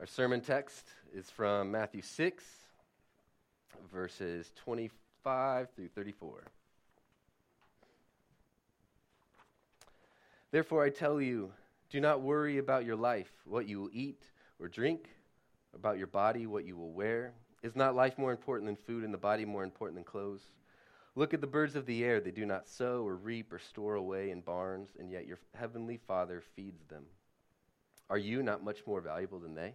Our sermon text is from Matthew 6, verses 25 through 34. Therefore, I tell you, do not worry about your life, what you will eat or drink, about your body, what you will wear. Is not life more important than food, and the body more important than clothes? Look at the birds of the air. They do not sow or reap or store away in barns, and yet your heavenly Father feeds them. Are you not much more valuable than they?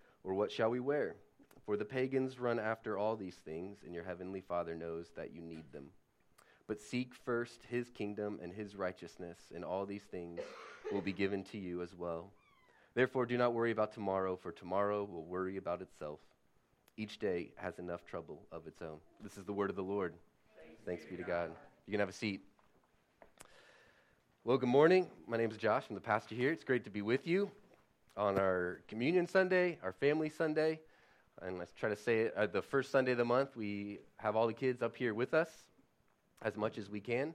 Or what shall we wear? For the pagans run after all these things, and your heavenly Father knows that you need them. But seek first his kingdom and his righteousness, and all these things will be given to you as well. Therefore, do not worry about tomorrow, for tomorrow will worry about itself. Each day has enough trouble of its own. This is the word of the Lord. Thanks, Thanks be to God. You can have a seat. Well, good morning. My name is Josh. I'm the pastor here. It's great to be with you on our Communion Sunday, our Family Sunday. And let's try to say it uh, the first Sunday of the month, we have all the kids up here with us as much as we can.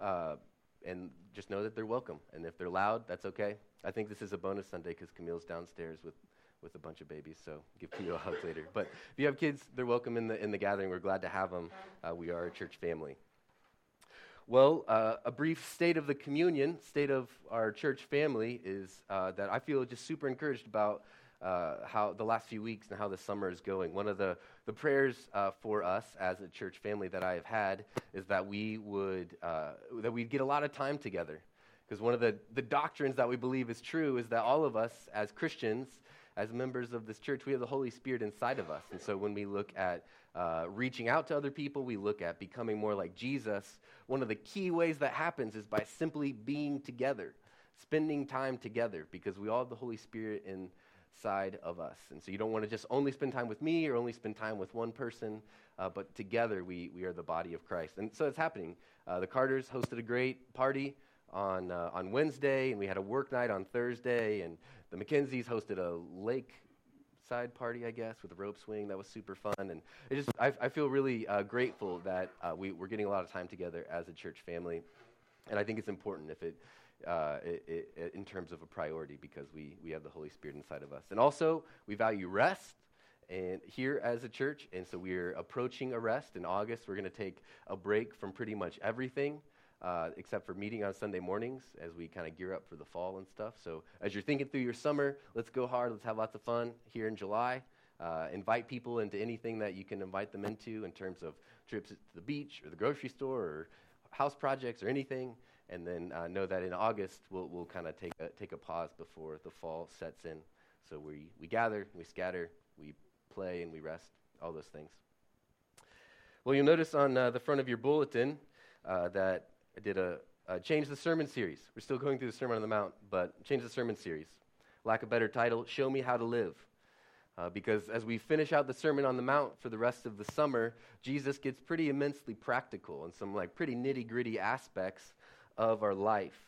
Uh, and just know that they're welcome. And if they're loud, that's okay. I think this is a bonus Sunday because Camille's downstairs with, with a bunch of babies, so give Camille a hug later. But if you have kids, they're welcome in the, in the gathering. We're glad to have them. Uh, we are a church family. Well, uh, a brief state of the communion, state of our church family, is uh, that I feel just super encouraged about uh, how the last few weeks and how the summer is going. One of the, the prayers uh, for us as a church family that I have had is that we would uh, that we'd get a lot of time together. Because one of the, the doctrines that we believe is true is that all of us as Christians, as members of this church, we have the Holy Spirit inside of us. And so when we look at uh, reaching out to other people, we look at becoming more like Jesus. One of the key ways that happens is by simply being together, spending time together, because we all have the Holy Spirit inside of us. And so you don't want to just only spend time with me or only spend time with one person, uh, but together we, we are the body of Christ. And so it's happening. Uh, the Carters hosted a great party on, uh, on Wednesday, and we had a work night on Thursday, and the McKenzies hosted a lake side party, I guess, with a rope swing. That was super fun, and it just I, I feel really uh, grateful that uh, we, we're getting a lot of time together as a church family, and I think it's important if it, uh, it, it, in terms of a priority because we we have the Holy Spirit inside of us, and also we value rest. And here as a church, and so we're approaching a rest in August. We're going to take a break from pretty much everything. Uh, except for meeting on Sunday mornings as we kind of gear up for the fall and stuff. So, as you're thinking through your summer, let's go hard. Let's have lots of fun here in July. Uh, invite people into anything that you can invite them into in terms of trips to the beach or the grocery store or house projects or anything. And then uh, know that in August, we'll, we'll kind of take a, take a pause before the fall sets in. So, we, we gather, we scatter, we play, and we rest, all those things. Well, you'll notice on uh, the front of your bulletin uh, that I did a, a change the sermon series. We're still going through the Sermon on the Mount, but change the sermon series. Lack of better title, Show Me How to Live. Uh, because as we finish out the Sermon on the Mount for the rest of the summer, Jesus gets pretty immensely practical and some like pretty nitty gritty aspects of our life.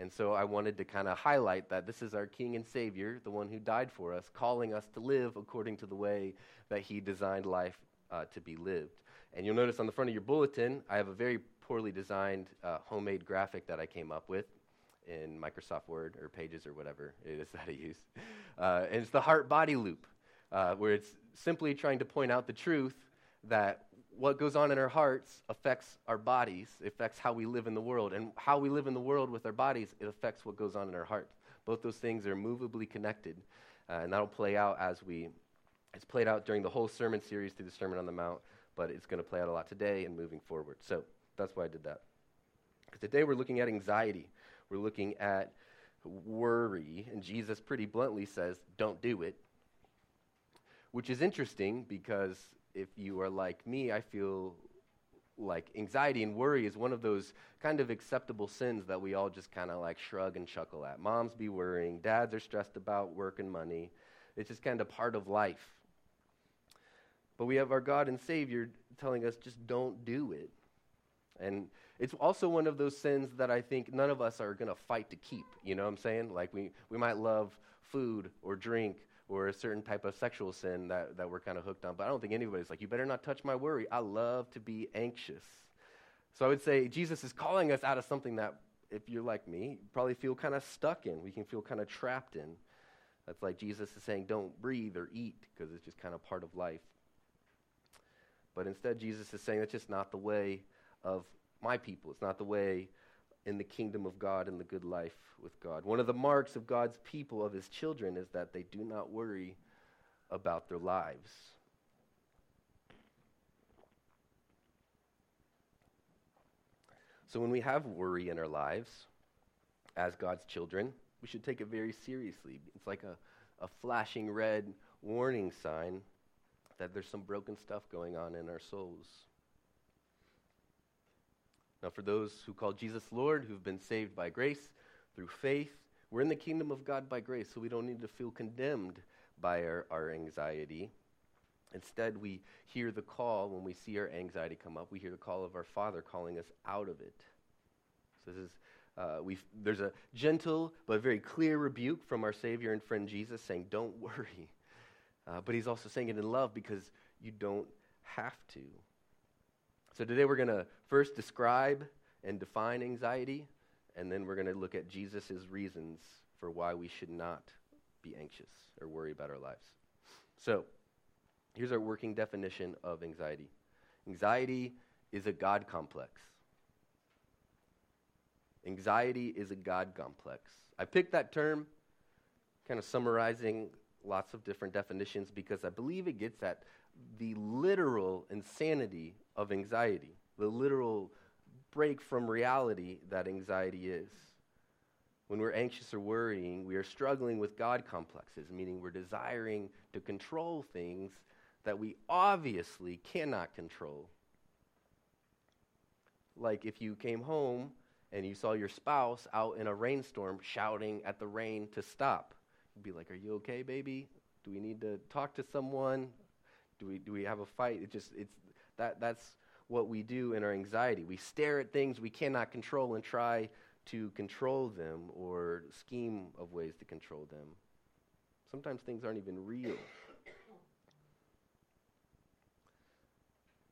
And so I wanted to kind of highlight that this is our King and Savior, the one who died for us, calling us to live according to the way that He designed life uh, to be lived. And you'll notice on the front of your bulletin, I have a very poorly designed uh, homemade graphic that I came up with in Microsoft Word or Pages or whatever it is that I use. Uh, and it's the heart body loop, uh, where it's simply trying to point out the truth that what goes on in our hearts affects our bodies, affects how we live in the world. And how we live in the world with our bodies, it affects what goes on in our hearts. Both those things are movably connected. Uh, and that'll play out as we, it's played out during the whole sermon series through the Sermon on the Mount, but it's going to play out a lot today and moving forward. So, that's why I did that. Because today we're looking at anxiety. We're looking at worry. And Jesus pretty bluntly says, don't do it. Which is interesting because if you are like me, I feel like anxiety and worry is one of those kind of acceptable sins that we all just kind of like shrug and chuckle at. Moms be worrying, dads are stressed about work and money, It's just kind of part of life. But we have our God and Savior telling us just don't do it. And it's also one of those sins that I think none of us are going to fight to keep. You know what I'm saying? Like we, we might love food or drink or a certain type of sexual sin that, that we're kind of hooked on. But I don't think anybody's like, you better not touch my worry. I love to be anxious. So I would say Jesus is calling us out of something that, if you're like me, you probably feel kind of stuck in. We can feel kind of trapped in. That's like Jesus is saying, don't breathe or eat because it's just kind of part of life. But instead, Jesus is saying that's just not the way of my people. It's not the way in the kingdom of God and the good life with God. One of the marks of God's people, of his children, is that they do not worry about their lives. So when we have worry in our lives, as God's children, we should take it very seriously. It's like a, a flashing red warning sign that there's some broken stuff going on in our souls. Now, for those who call Jesus Lord, who've been saved by grace through faith, we're in the kingdom of God by grace, so we don't need to feel condemned by our, our anxiety. Instead, we hear the call when we see our anxiety come up. We hear the call of our Father calling us out of it. So this is uh, there's a gentle but very clear rebuke from our Savior and friend Jesus saying, "Don't worry," uh, but He's also saying it in love because you don't have to. So today we're going to first describe and define anxiety, and then we're going to look at Jesus' reasons for why we should not be anxious or worry about our lives. So here's our working definition of anxiety anxiety is a God complex. Anxiety is a God complex. I picked that term, kind of summarizing lots of different definitions, because I believe it gets at the literal insanity of anxiety, the literal break from reality that anxiety is. When we're anxious or worrying, we are struggling with God complexes, meaning we're desiring to control things that we obviously cannot control. Like if you came home and you saw your spouse out in a rainstorm shouting at the rain to stop, you'd be like, Are you okay, baby? Do we need to talk to someone? Do we, do we have a fight? It just, it's, that, that's what we do in our anxiety. We stare at things we cannot control and try to control them or scheme of ways to control them. Sometimes things aren't even real.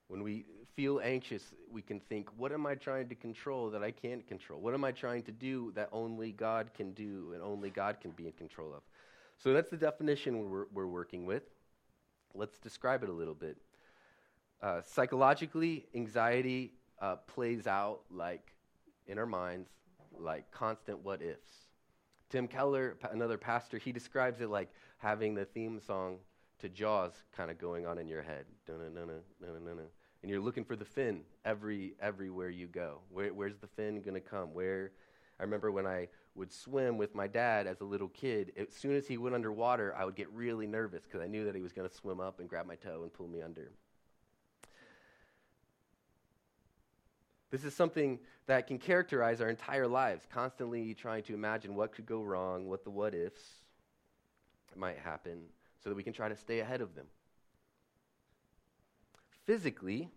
When we feel anxious, we can think, what am I trying to control that I can't control? What am I trying to do that only God can do and only God can be in control of? So that's the definition we're, we're working with. Let's describe it a little bit. Uh, psychologically, anxiety uh, plays out like in our minds, like constant what ifs. Tim Keller, another pastor, he describes it like having the theme song to Jaws kind of going on in your head. And you're looking for the fin every everywhere you go. Where, where's the fin going to come? Where I remember when I would swim with my dad as a little kid, as soon as he went underwater, I would get really nervous because I knew that he was going to swim up and grab my toe and pull me under. This is something that can characterize our entire lives, constantly trying to imagine what could go wrong, what the what ifs might happen, so that we can try to stay ahead of them. Physically,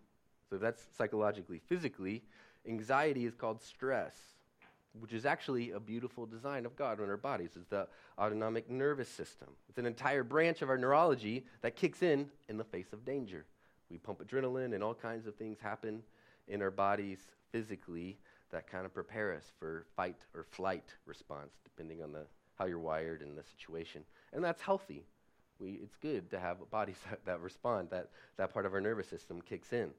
so that's psychologically, physically, anxiety is called stress which is actually a beautiful design of God on our bodies, It's the autonomic nervous system. It's an entire branch of our neurology that kicks in in the face of danger. We pump adrenaline, and all kinds of things happen in our bodies physically that kind of prepare us for fight or flight response, depending on the, how you're wired and the situation. And that's healthy. We, it's good to have bodies that, that respond, that, that part of our nervous system kicks in.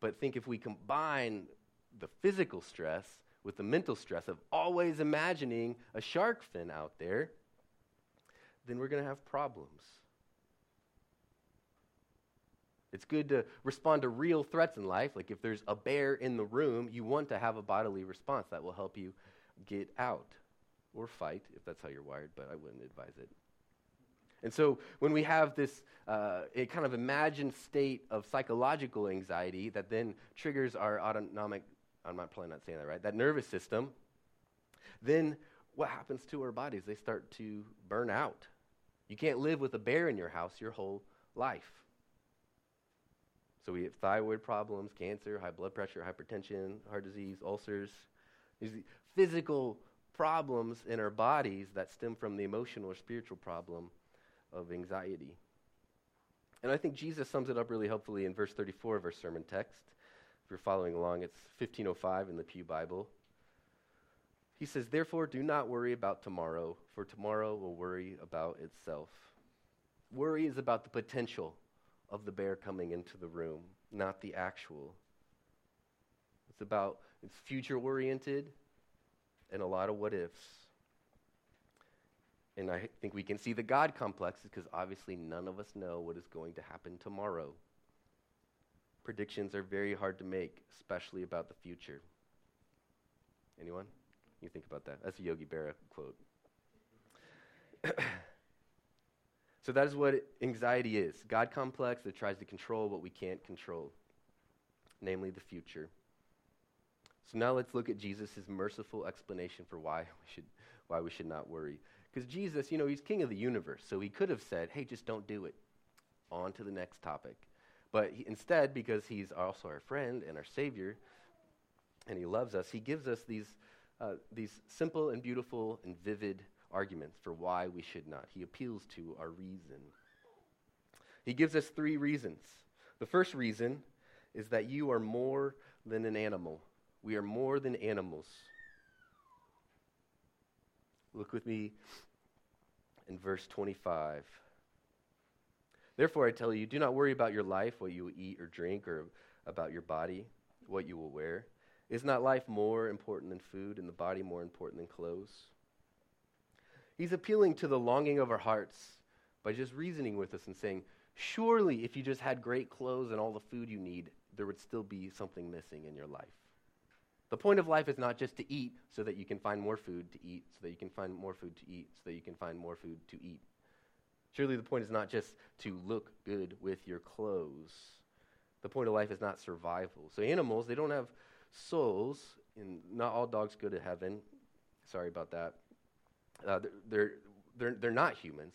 But think if we combine the physical stress with the mental stress of always imagining a shark fin out there, then we're going to have problems. It's good to respond to real threats in life. Like if there's a bear in the room, you want to have a bodily response that will help you get out or fight if that's how you're wired, but I wouldn't advise it. And so when we have this uh, a kind of imagined state of psychological anxiety that then triggers our autonomic I'm not probably not saying that right, that nervous system, then what happens to our bodies? They start to burn out. You can't live with a bear in your house your whole life. So we have thyroid problems, cancer, high blood pressure, hypertension, heart disease, ulcers. These physical problems in our bodies that stem from the emotional or spiritual problem of anxiety. And I think Jesus sums it up really helpfully in verse 34 of our sermon text. If you're following along, it's 1505 in the Pew Bible. He says, Therefore, do not worry about tomorrow, for tomorrow will worry about itself. Worry is about the potential of the bear coming into the room, not the actual. It's about, it's future oriented and a lot of what ifs. And I think we can see the God complex because obviously none of us know what is going to happen tomorrow. Predictions are very hard to make, especially about the future. Anyone? You think about that. That's a Yogi Berra quote. so that is what anxiety is God complex that tries to control what we can't control, namely the future. So now let's look at Jesus' merciful explanation for why we should, why we should not worry. Because Jesus, you know, he's king of the universe, so he could have said, hey, just don't do it. On to the next topic. But he, instead, because he's also our friend and our Savior, and he loves us, he gives us these, uh, these simple and beautiful and vivid arguments for why we should not. He appeals to our reason. He gives us three reasons. The first reason is that you are more than an animal. We are more than animals. Look with me in verse 25. Therefore, I tell you, do not worry about your life, what you will eat or drink, or about your body, what you will wear. Is not life more important than food, and the body more important than clothes? He's appealing to the longing of our hearts by just reasoning with us and saying, Surely, if you just had great clothes and all the food you need, there would still be something missing in your life. The point of life is not just to eat so that you can find more food to eat, so that you can find more food to eat, so that you can find more food to eat. Surely the point is not just to look good with your clothes. The point of life is not survival. So animals, they don't have souls, and not all dogs go to heaven. Sorry about that. Uh, they're, they're, they're not humans.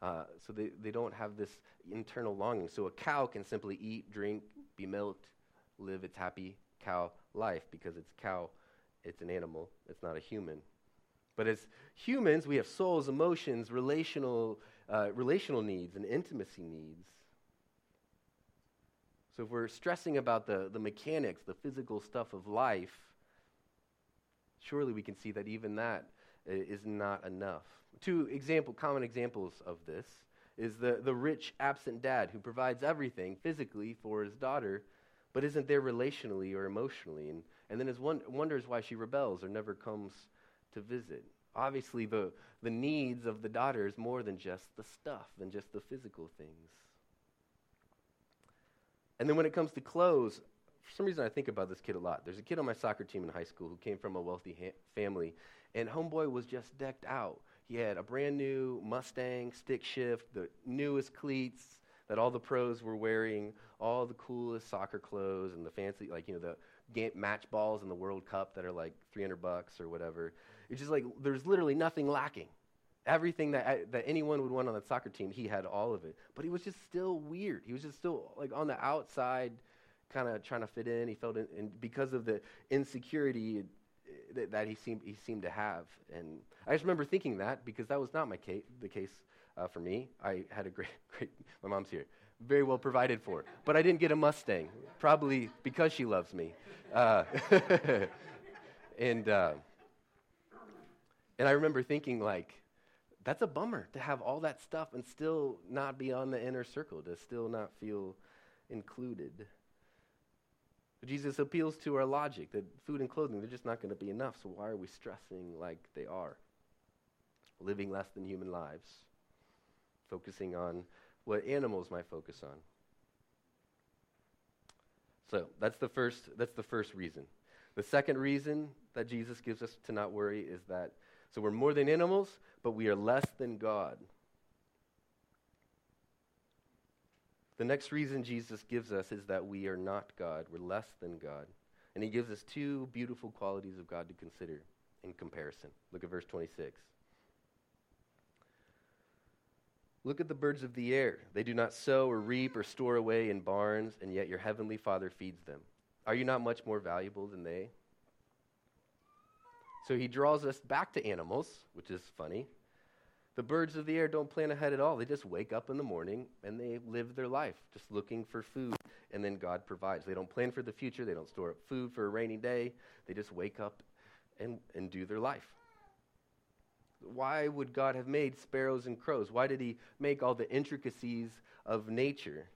Uh, so they, they don't have this internal longing. So a cow can simply eat, drink, be milked, live its happy cow life because it's cow, it's an animal, it's not a human. But as humans, we have souls, emotions, relational, uh, relational needs, and intimacy needs. So if we're stressing about the, the mechanics, the physical stuff of life, surely we can see that even that is not enough. Two example, common examples of this is the, the rich, absent dad who provides everything physically for his daughter, but isn't there relationally or emotionally. And, and then is one, wonders why she rebels or never comes to visit. Obviously, the, the needs of the daughter is more than just the stuff, than just the physical things. And then when it comes to clothes, for some reason I think about this kid a lot. There's a kid on my soccer team in high school who came from a wealthy ha- family, and homeboy was just decked out. He had a brand new Mustang stick shift, the newest cleats that all the pros were wearing, all the coolest soccer clothes and the fancy, like, you know, the game, match balls in the World Cup that are like 300 bucks or whatever. It's just like there's literally nothing lacking. Everything that, that anyone would want on the soccer team, he had all of it. But he was just still weird. He was just still like on the outside, kind of trying to fit in. He felt, in, and because of the insecurity that, that, he seemed he seemed to have, and I just remember thinking that because that was not my case, the case uh, for me. I had a great, great. My mom's here very well provided for. But I didn't get a Mustang, probably because she loves me. Uh, and, uh, and I remember thinking, like, that's a bummer to have all that stuff and still not be on the inner circle, to still not feel included. Jesus appeals to our logic that food and clothing, they're just not going to be enough, so why are we stressing like they are? Living less than human lives, focusing on what animals might focus on. So that's the first, that's the first reason. The second reason that Jesus gives us to not worry is that so we're more than animals, but we are less than God. The next reason Jesus gives us is that we are not God. We're less than God. And he gives us two beautiful qualities of God to consider in comparison. Look at verse 26. Look at the birds of the air. They do not sow or reap or store away in barns, and yet your heavenly Father feeds them. Are you not much more valuable than they? So he draws us back to animals, which is funny. The birds of the air don't plan ahead at all. They just wake up in the morning and they live their life just looking for food, and then God provides. They don't plan for the future, they don't store up food for a rainy day. They just wake up and, and do their life. Why would God have made sparrows and crows? Why did He make all the intricacies of nature?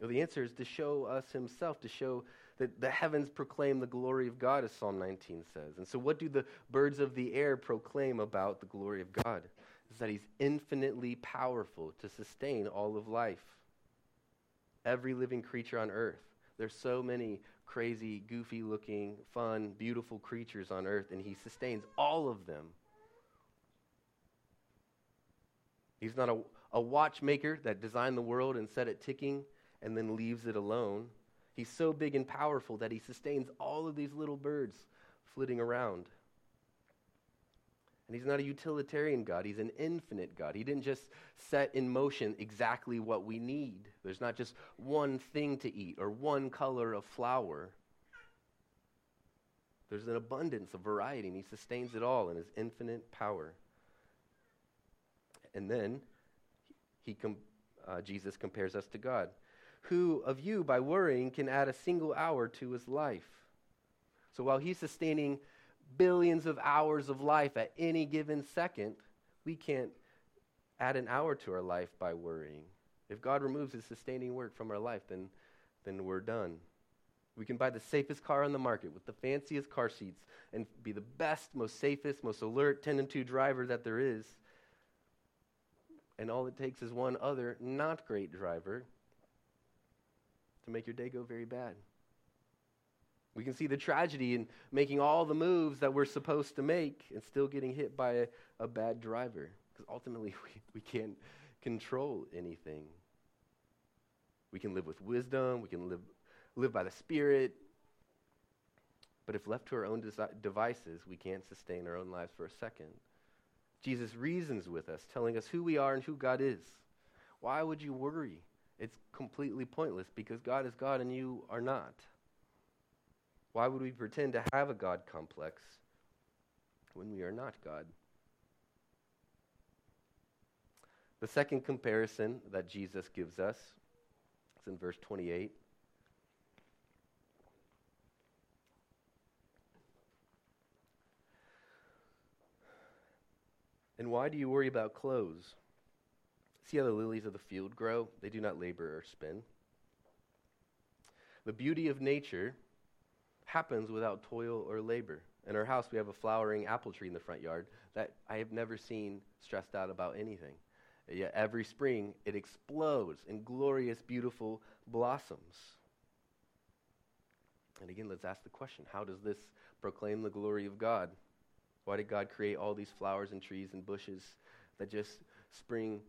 Well, the answer is to show us Himself, to show that the heavens proclaim the glory of God, as Psalm 19 says. And so, what do the birds of the air proclaim about the glory of God? Is that he's infinitely powerful to sustain all of life. Every living creature on earth. There's so many crazy, goofy looking, fun, beautiful creatures on earth, and he sustains all of them. He's not a, a watchmaker that designed the world and set it ticking and then leaves it alone. He's so big and powerful that he sustains all of these little birds flitting around. And he's not a utilitarian God, he's an infinite God. He didn't just set in motion exactly what we need. There's not just one thing to eat or one color of flower. There's an abundance of variety, and he sustains it all in his infinite power. And then he com- uh, Jesus compares us to God. Who of you, by worrying, can add a single hour to his life? So while he's sustaining billions of hours of life at any given second, we can't add an hour to our life by worrying. If God removes his sustaining work from our life, then, then we're done. We can buy the safest car on the market with the fanciest car seats and be the best, most safest, most alert 10 and 2 driver that there is. And all it takes is one other not great driver to make your day go very bad. We can see the tragedy in making all the moves that we're supposed to make and still getting hit by a, a bad driver. Because ultimately, we, we can't control anything. We can live with wisdom, we can live, live by the Spirit. But if left to our own desi- devices, we can't sustain our own lives for a second. Jesus reasons with us, telling us who we are and who God is. Why would you worry? It's completely pointless because God is God and you are not. Why would we pretend to have a God complex when we are not God? The second comparison that Jesus gives us is in verse 28. And why do you worry about clothes? See how the lilies of the field grow? They do not labor or spin. The beauty of nature happens without toil or labor. In our house, we have a flowering apple tree in the front yard that I have never seen stressed out about anything. Yet every spring, it explodes in glorious, beautiful blossoms. And again, let's ask the question how does this proclaim the glory of God? Why did God create all these flowers and trees and bushes that just spring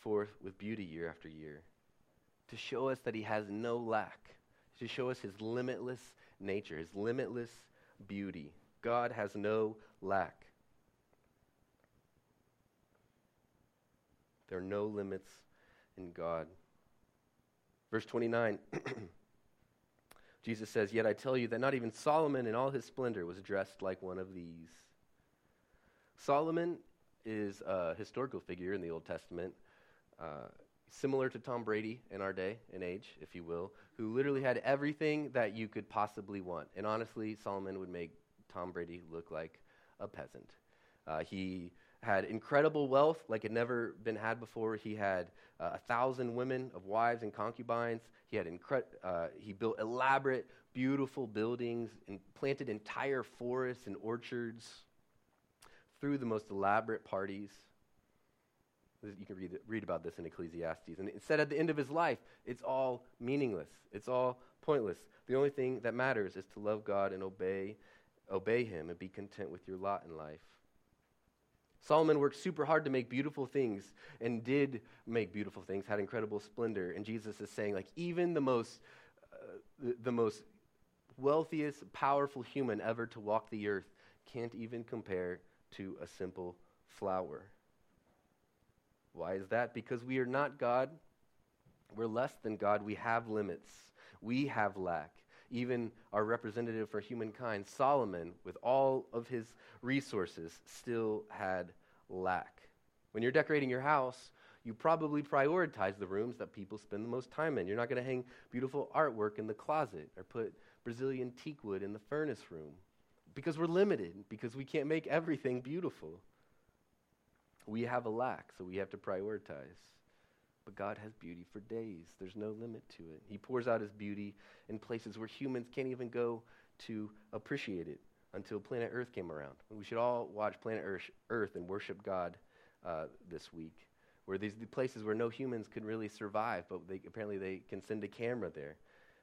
forth with beauty year after year? To show us that He has no lack, to show us His limitless nature, his limitless beauty. God has no lack. There are no limits in God. Verse 29, Jesus says, Yet I tell you that not even Solomon in all his splendor was dressed like one of these. Solomon is a historical figure in the Old Testament. Uh, similar to Tom Brady in our day and age, if you will, who literally had everything that you could possibly want. And honestly, Solomon would make Tom Brady look like a peasant. Uh, he had incredible wealth like had never been had before. He had uh, a thousand women of wives and concubines. He had incre- uh, he built elaborate, beautiful buildings and planted entire forests and orchards. Through the most elaborate parties. You can read, read about this in Ecclesiastes. And it said at the end of his life, it's all meaningless. It's all pointless. The only thing that matters is to love God and obey, obey him and be content with your lot in life. Solomon worked super hard to make beautiful things and did make beautiful things, had incredible splendor. And Jesus is saying, like, even the most, uh, the, the most wealthiest, powerful human ever to walk the earth can't even compare to a simple flower. Why is that? Because we are not God. We're less than God. We have limits. We have lack. Even our representative for humankind, Solomon, with all of his resources, still had lack. When you're decorating your house, you probably prioritize the rooms that people spend the most time in. You're not going to hang beautiful artwork in the closet or put Brazilian teak wood in the furnace room because we're limited, because we can't make everything beautiful. We have a lack, so we have to prioritize. But God has beauty for days. There's no limit to it. He pours out his beauty in places where humans can't even go to appreciate it until planet Earth came around. We should all watch Planet Earth and worship God uh, this week, where these the places where no humans could really survive, but they, apparently they can send a camera there.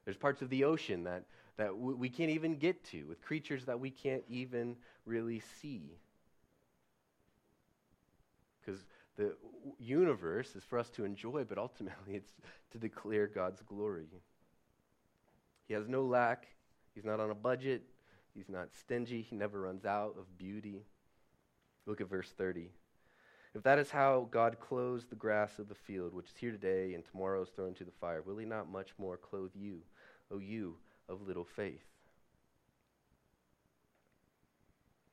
There's parts of the ocean that, that w- we can't even get to, with creatures that we can't even really see. Because the universe is for us to enjoy, but ultimately it's to declare God's glory. He has no lack, he's not on a budget, he's not stingy, he never runs out of beauty. Look at verse 30. If that is how God clothes the grass of the field, which is here today and tomorrow is thrown into the fire, will he not much more clothe you, O you of little faith?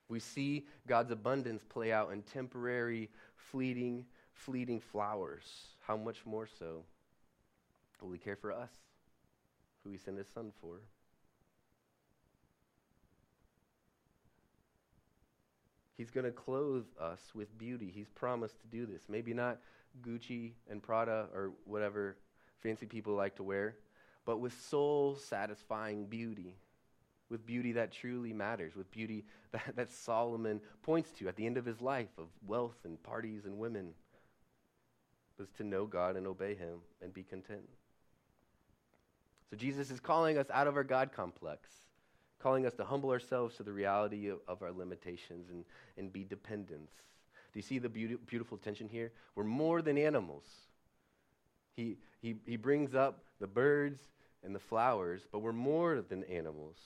We see God's abundance play out in temporary, fleeting, fleeting flowers. How much more so will he care for us, who he sent his son for? He's going to clothe us with beauty. He's promised to do this. Maybe not Gucci and Prada or whatever fancy people like to wear, but with soul satisfying beauty, with beauty that truly matters, with beauty that, that Solomon points to at the end of his life of wealth and parties and women, was to know God and obey Him and be content. So Jesus is calling us out of our God complex calling us to humble ourselves to the reality of, of our limitations and, and be dependents. Do you see the beautiful tension here? We're more than animals. He, he, he brings up the birds and the flowers, but we're more than animals.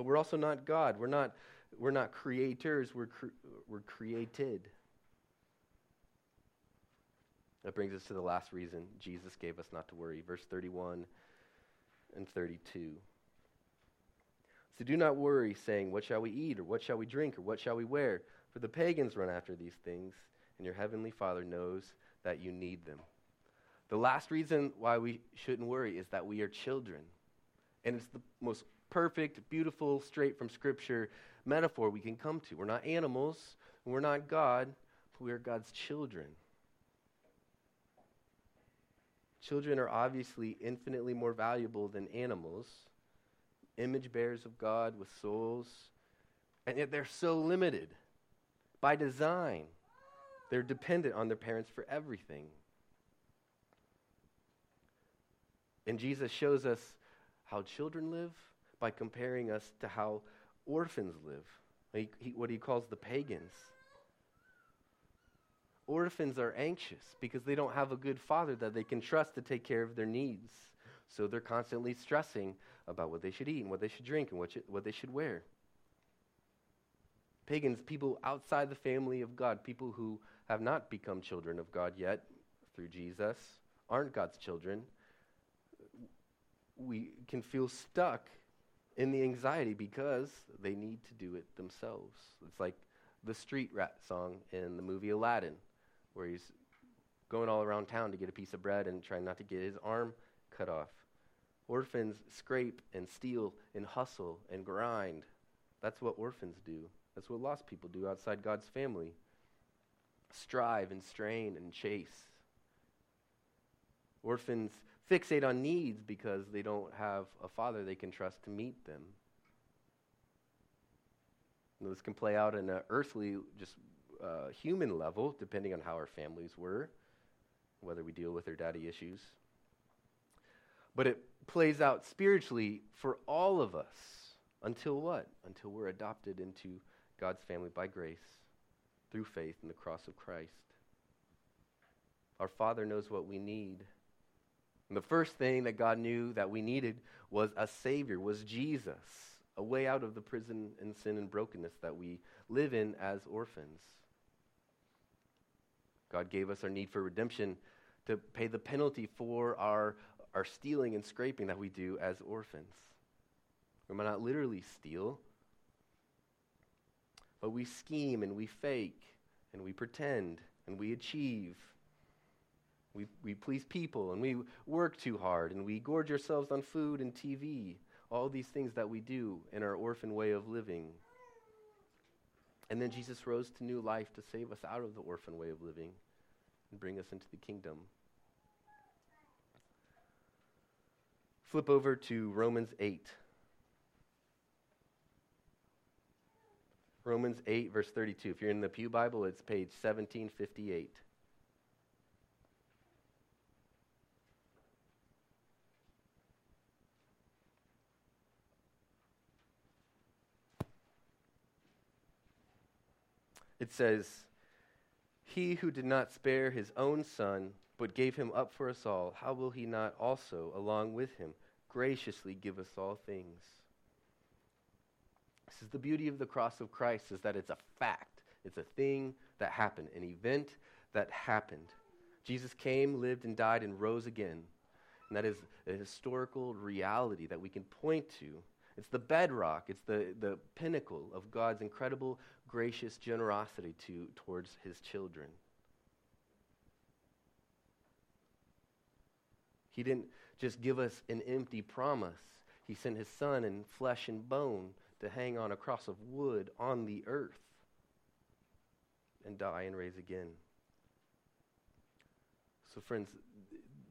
But we're also not God. We're not, we're not creators, we're, cre- we're created. That brings us to the last reason Jesus gave us not to worry. Verse 31 and 32. So do not worry, saying, What shall we eat, or what shall we drink, or what shall we wear? For the pagans run after these things, and your heavenly Father knows that you need them. The last reason why we shouldn't worry is that we are children. And it's the most perfect, beautiful, straight from Scripture metaphor we can come to. We're not animals, we're not God, but we are God's children. Children are obviously infinitely more valuable than animals image bearers of God with souls, and yet they're so limited by design. They're dependent on their parents for everything. And Jesus shows us how children live by comparing us to how orphans live, he, he, what he calls the pagans. Orphans are anxious because they don't have a good father that they can trust to take care of their needs. So they're constantly stressing about what they should eat and what they should drink and what, should, what they should wear. Pagans, people outside the family of God, people who have not become children of God yet through Jesus, aren't God's children, we can feel stuck in the anxiety because they need to do it themselves. It's like the street rat song in the movie Aladdin, where he's going all around town to get a piece of bread and trying not to get his arm cut off. Orphans scrape and steal and hustle and grind. That's what orphans do. That's what lost people do outside God's family. Strive and strain and chase. Orphans fixate on needs because they don't have a father they can trust to meet them. This can play out in an earthly, just uh, human level, depending on how our families were, whether we deal with our daddy issues. But it plays out spiritually for all of us until what? Until we're adopted into God's family by grace through faith in the cross of Christ. Our Father knows what we need. And the first thing that God knew that we needed was a Savior, was Jesus, a way out of the prison and sin and brokenness that we live in as orphans. God gave us our need for redemption to pay the penalty for our, our stealing and scraping that we do as orphans. We might not literally steal, but we scheme and we fake and we pretend and we achieve. We, we please people and we work too hard and we gorge ourselves on food and TV. All these things that we do in our orphan way of living. And then Jesus rose to new life to save us out of the orphan way of living and bring us into the kingdom. Flip over to Romans 8. Romans 8, verse 32. If you're in the Pew Bible, it's page 1758. It says, He who did not spare his own son, but gave him up for us all, how will he not also, along with him, graciously give us all things? This is the beauty of the cross of Christ, is that it's a fact. It's a thing that happened, an event that happened. Jesus came, lived, and died, and rose again. And that is a historical reality that we can point to. It's the bedrock, it's the, the pinnacle of God's incredible, gracious generosity to, towards his children. He didn't just give us an empty promise. He sent his son in flesh and bone to hang on a cross of wood on the earth and die and raise again. So, friends,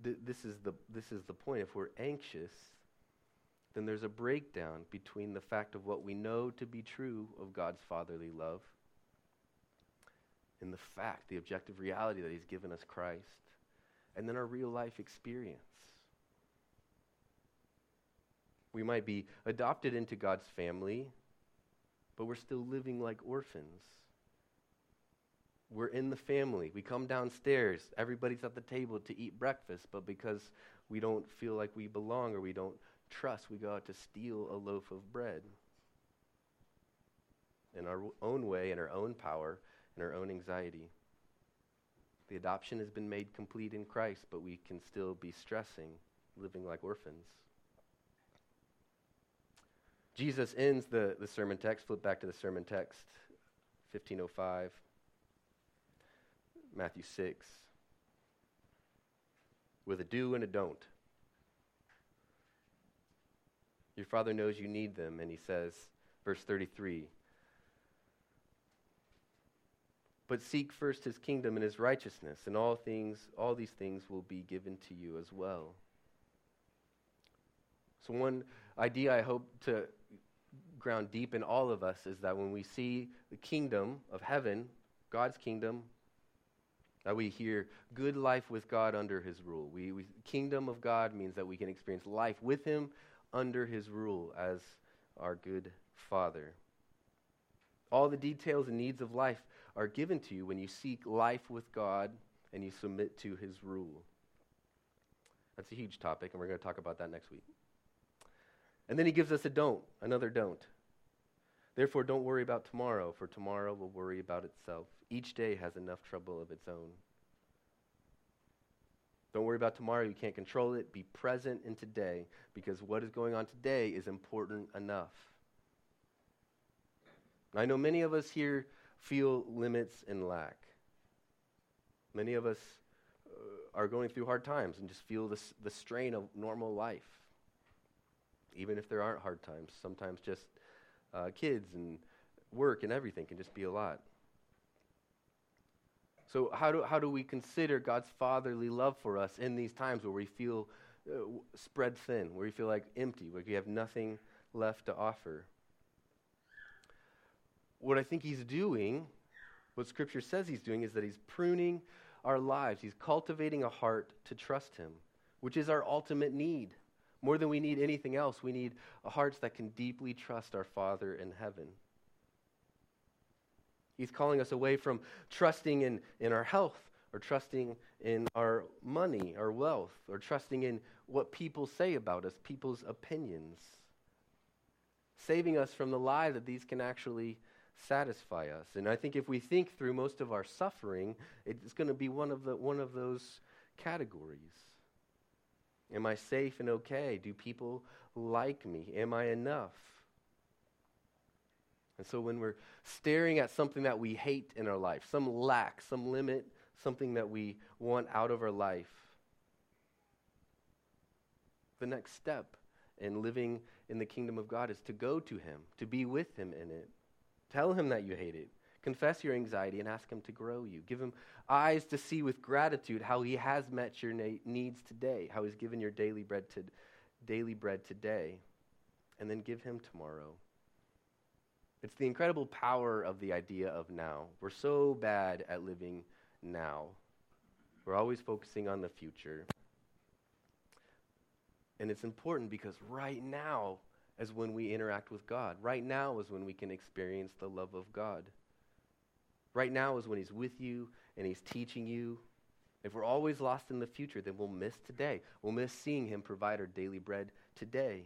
th- this, is the, this is the point. If we're anxious, then there's a breakdown between the fact of what we know to be true of God's fatherly love and the fact, the objective reality that He's given us Christ, and then our real life experience. We might be adopted into God's family, but we're still living like orphans. We're in the family. We come downstairs. Everybody's at the table to eat breakfast, but because we don't feel like we belong or we don't trust, we go out to steal a loaf of bread in our own way, in our own power, in our own anxiety. The adoption has been made complete in Christ, but we can still be stressing, living like orphans. Jesus ends the, the sermon text. Flip back to the sermon text, 1505, Matthew 6, with a do and a don't. Your Father knows you need them. And he says, verse 33 But seek first his kingdom and his righteousness, and all things, all these things will be given to you as well. So, one idea I hope to ground deep in all of us is that when we see the kingdom of heaven, God's kingdom, that we hear good life with God under his rule. We, we, kingdom of God means that we can experience life with him under his rule as our good Father. All the details and needs of life are given to you when you seek life with God and you submit to his rule. That's a huge topic, and we're going to talk about that next week. And then he gives us a don't, another don't. Therefore, don't worry about tomorrow, for tomorrow will worry about itself. Each day has enough trouble of its own. Don't worry about tomorrow. You can't control it. Be present in today because what is going on today is important enough. I know many of us here feel limits and lack. Many of us uh, are going through hard times and just feel this, the strain of normal life. Even if there aren't hard times, sometimes just uh, kids and work and everything can just be a lot. So, how do, how do we consider God's fatherly love for us in these times where we feel uh, spread thin, where we feel like empty, where we have nothing left to offer? What I think He's doing, what Scripture says He's doing, is that He's pruning our lives. He's cultivating a heart to trust Him, which is our ultimate need. More than we need anything else, we need hearts that can deeply trust our Father in heaven. He's calling us away from trusting in, in our health or trusting in our money, our wealth, or trusting in what people say about us, people's opinions. Saving us from the lie that these can actually satisfy us. And I think if we think through most of our suffering, it's going to be one of, the, one of those categories. Am I safe and okay? Do people like me? Am I enough? And so when we're staring at something that we hate in our life, some lack, some limit, something that we want out of our life, the next step in living in the kingdom of God is to go to Him, to be with Him in it. Tell Him that you hate it. Confess your anxiety and ask Him to grow you. Give Him eyes to see with gratitude how He has met your na- needs today, how He's given your daily bread, to, daily bread today, and then give Him tomorrow. It's the incredible power of the idea of now. We're so bad at living now. We're always focusing on the future. And it's important because right now is when we interact with God. Right now is when we can experience the love of God. Right now is when He's with you and He's teaching you. If we're always lost in the future, then we'll miss today. We'll miss seeing Him provide our daily bread today.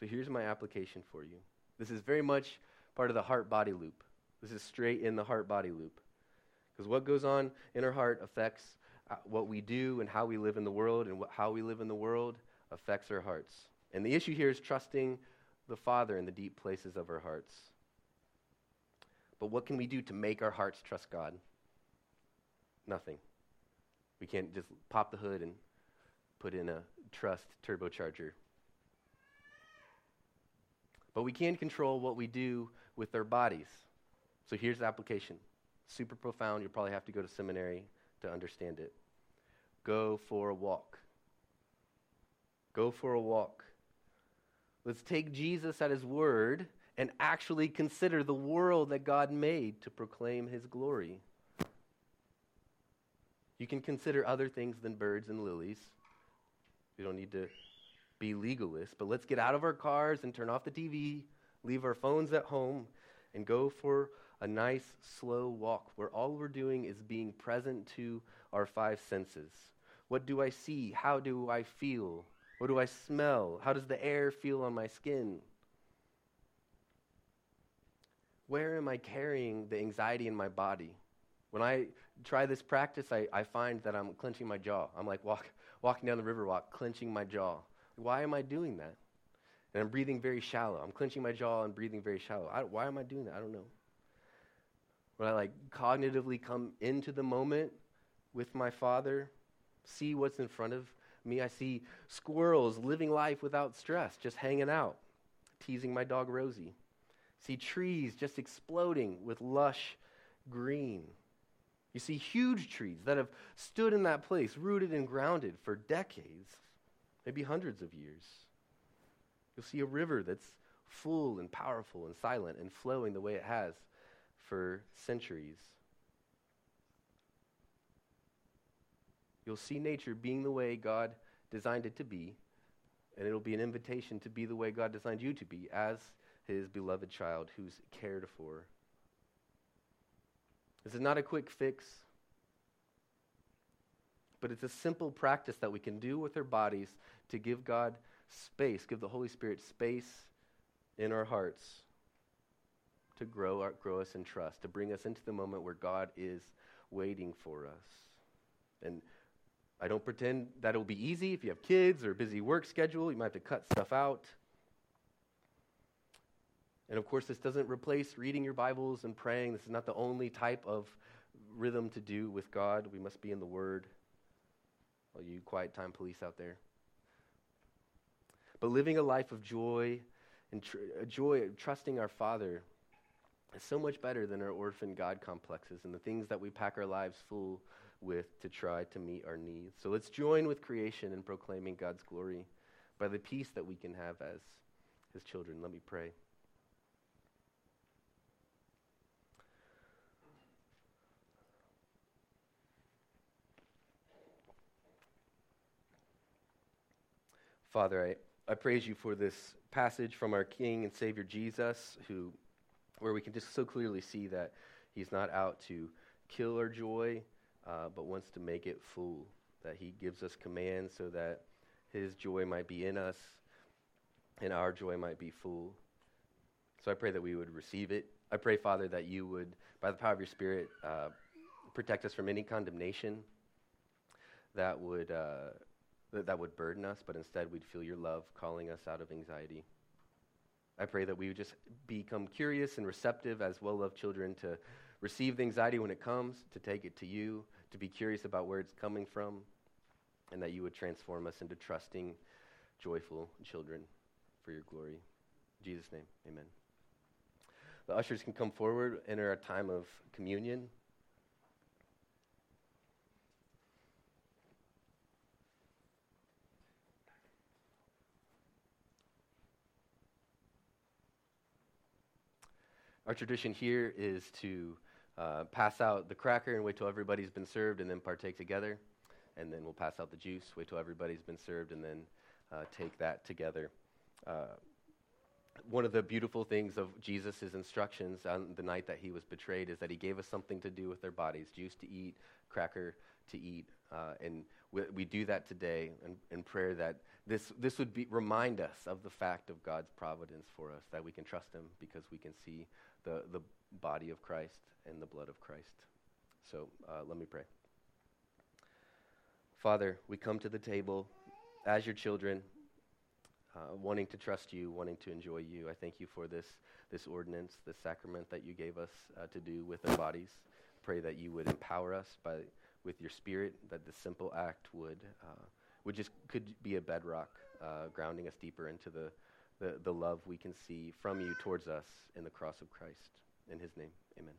So here's my application for you. This is very much part of the heart body loop. This is straight in the heart body loop. Because what goes on in our heart affects uh, what we do and how we live in the world, and how we live in the world affects our hearts. And the issue here is trusting the Father in the deep places of our hearts. But what can we do to make our hearts trust God? Nothing. We can't just pop the hood and put in a trust turbocharger. But we can control what we do with our bodies. So here's the application. Super profound. You'll probably have to go to seminary to understand it. Go for a walk. Go for a walk. Let's take Jesus at his word and actually consider the world that God made to proclaim his glory. You can consider other things than birds and lilies. You don't need to be legalists, but let's get out of our cars and turn off the TV, leave our phones at home, and go for a nice, slow walk where all we're doing is being present to our five senses. What do I see? How do I feel? What do I smell? How does the air feel on my skin? Where am I carrying the anxiety in my body? When I try this practice, I, I find that I'm clenching my jaw. I'm like walk, walking down the river walk, clenching my jaw. Why am I doing that? And I'm breathing very shallow. I'm clenching my jaw and breathing very shallow. I, why am I doing that? I don't know. When I like cognitively come into the moment with my father, see what's in front of me, I see squirrels living life without stress, just hanging out, teasing my dog Rosie. See trees just exploding with lush green. You see huge trees that have stood in that place, rooted and grounded for decades, maybe hundreds of years. You'll see a river that's full and powerful and silent and flowing the way it has for centuries. You'll see nature being the way God designed it to be, and it'll be an invitation to be the way God designed you to be as his beloved child who's cared for. This is not a quick fix, but it's a simple practice that we can do with our bodies to give God space, give the Holy Spirit space in our hearts to grow, our, grow us in trust, to bring us into the moment where God is waiting for us. And I don't pretend that it'll be easy. If you have kids or a busy work schedule, you might have to cut stuff out. And of course, this doesn't replace reading your Bibles and praying. This is not the only type of rhythm to do with God. We must be in the Word. All you quiet time police out there. But living a life of joy and tr- uh, joy, trusting our Father, is so much better than our orphan God complexes and the things that we pack our lives full with to try to meet our needs. So let's join with creation in proclaiming God's glory by the peace that we can have as His children. Let me pray. Father, I, I praise you for this passage from our King and Savior Jesus, who, where we can just so clearly see that he's not out to kill our joy, uh, but wants to make it full. That he gives us commands so that his joy might be in us and our joy might be full. So I pray that we would receive it. I pray, Father, that you would, by the power of your Spirit, uh, protect us from any condemnation that would, uh, that, that would burden us, but instead we'd feel your love calling us out of anxiety. I pray that we would just become curious and receptive as well loved children to receive the anxiety when it comes, to take it to you, to be curious about where it's coming from, and that you would transform us into trusting, joyful children for your glory. In Jesus' name, amen. The ushers can come forward, enter a time of communion. Our tradition here is to uh, pass out the cracker and wait till everybody's been served and then partake together. And then we'll pass out the juice, wait till everybody's been served, and then uh, take that together. Uh, one of the beautiful things of Jesus' instructions on the night that he was betrayed is that he gave us something to do with our bodies juice to eat, cracker to eat. Uh, and we, we, do that today in, in, prayer that this, this would be, remind us of the fact of God's providence for us, that we can trust him because we can see the, the body of Christ and the blood of Christ. So uh, let me pray. Father, we come to the table as your children uh, wanting to trust you, wanting to enjoy you. I thank you for this, this ordinance, this sacrament that you gave us uh, to do with our bodies. Pray that you would empower us by, with your spirit, that the simple act would, uh, would just could be a bedrock, uh, grounding us deeper into the, the, the love we can see from you towards us in the cross of Christ. In his name, amen.